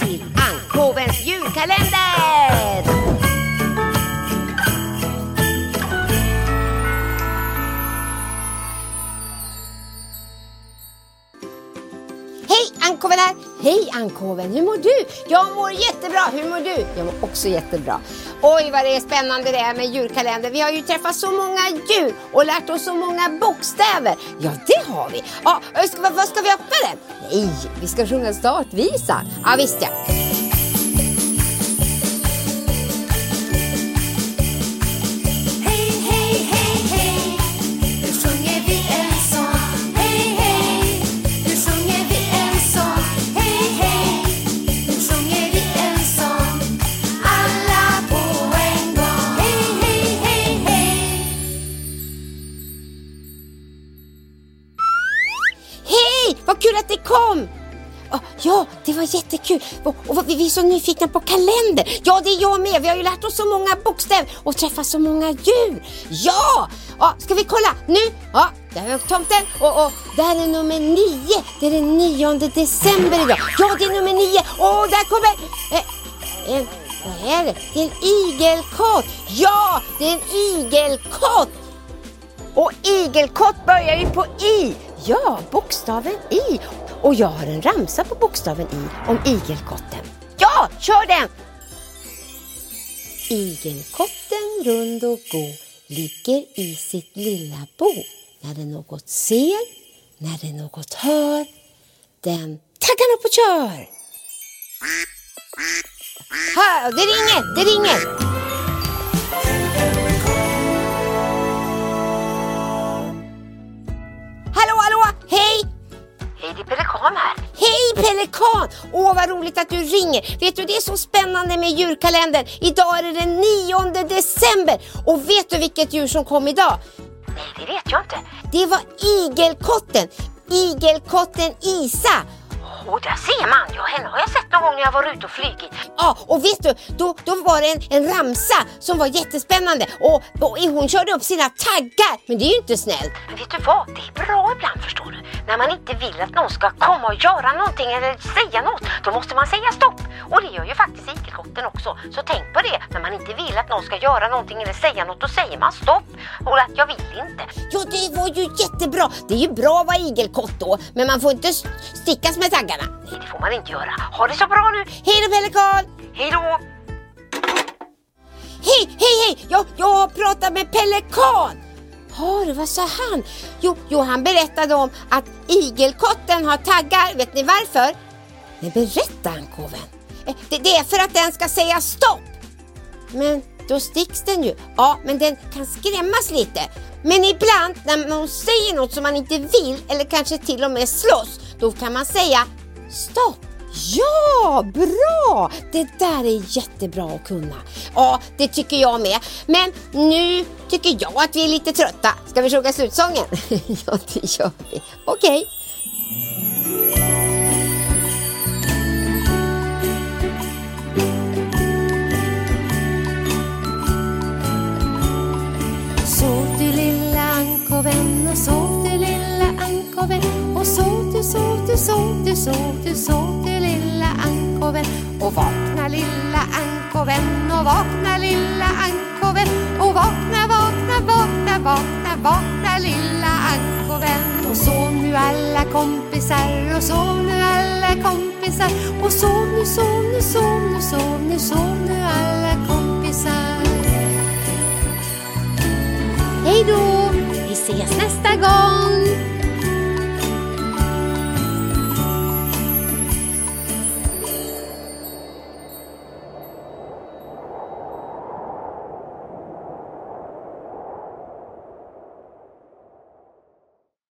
till Ankovens julkalender! Ankoven här! Hej Ankoven, hur mår du? Jag mår jättebra, hur mår du? Jag mår också jättebra. Oj vad det är spännande det är med julkalender. Vi har ju träffat så många djur och lärt oss så många bokstäver. Ja det har vi. Ja, ska, vad ska vi öppna den? Nej, vi ska sjunga startvisan. Ja visst ja. Hej! Vad kul att ni kom! Ja, det var jättekul. Och, och vi vi är så nyfikna på kalender. Ja, det är jag med. Vi har ju lärt oss så många bokstäver och träffat så många djur. Ja! ja ska vi kolla? Nu? Ja, där har tomten. Och, och där är nummer nio. Det är den 9 december idag. Ja, det är nummer nio. Och där kommer... Eh, en, vad är det? Det är en igelkott. Ja, det är en igelkott. Och igelkott börjar ju på i. Ja, bokstaven i. Och jag har en ramsa på bokstaven i om igelkotten. Ja, kör den! Igelkotten rund och god ligger i sitt lilla bo. När den något ser, när den något hör, den taggar upp och kör. Hör, det ringer, det ringer. Pelikan! Åh, vad roligt att du ringer. Vet du, det är så spännande med djurkalendern. Idag är det den 9 december. Och vet du vilket djur som kom idag? Nej, det vet jag inte. Det var igelkotten. Igelkotten Isa. Och där ser man, ja henne har jag sett någon gång när jag var ute och flugit. Ja, och vet du, då, då var det en, en ramsa som var jättespännande och, och hon körde upp sina taggar, men det är ju inte snällt. Men vet du vad, det är bra ibland förstår du. När man inte vill att någon ska komma och göra någonting eller säga något, då måste man säga stopp. Och det gör ju faktiskt igelkotten också. Så tänk på det, när man inte vill att någon ska göra någonting eller säga något, då säger man stopp. Och att jag vill inte. Ja, det var ju jättebra. Det är ju bra att vara igelkott då, men man får inte stickas med taggarna. Nej, det får man inte göra. Ha det så bra nu. Hej då Pelikan! Hej då! Hej, hej, hej! Jag, jag har pratat med Pelikan! Ja, det var så han. Jo, jo, han berättade om att igelkotten har taggar. Vet ni varför? Nej, berätta ankoven. Det, det är för att den ska säga stopp. Men då sticks den ju. Ja, men den kan skrämmas lite. Men ibland när man säger något som man inte vill eller kanske till och med slåss, då kan man säga stopp. Ja, bra! Det där är jättebra att kunna. Ja, det tycker jag med. Men nu tycker jag att vi är lite trötta. Ska vi sjunga slutsången? ja, det gör vi. Okej. Okay. Du, sov du, sov du, lilla ankoven. Och vakna lilla ankoven. Och vakna lilla ankoven. Och vakna, vakna, vakna, vakna, vakna lilla ankoven. Och sov nu alla kompisar och sov nu alla kompisar. Och sov nu, sov nu, sov nu, sov nu, sov nu alla kompisar. Hej då! vi ses nästa gång.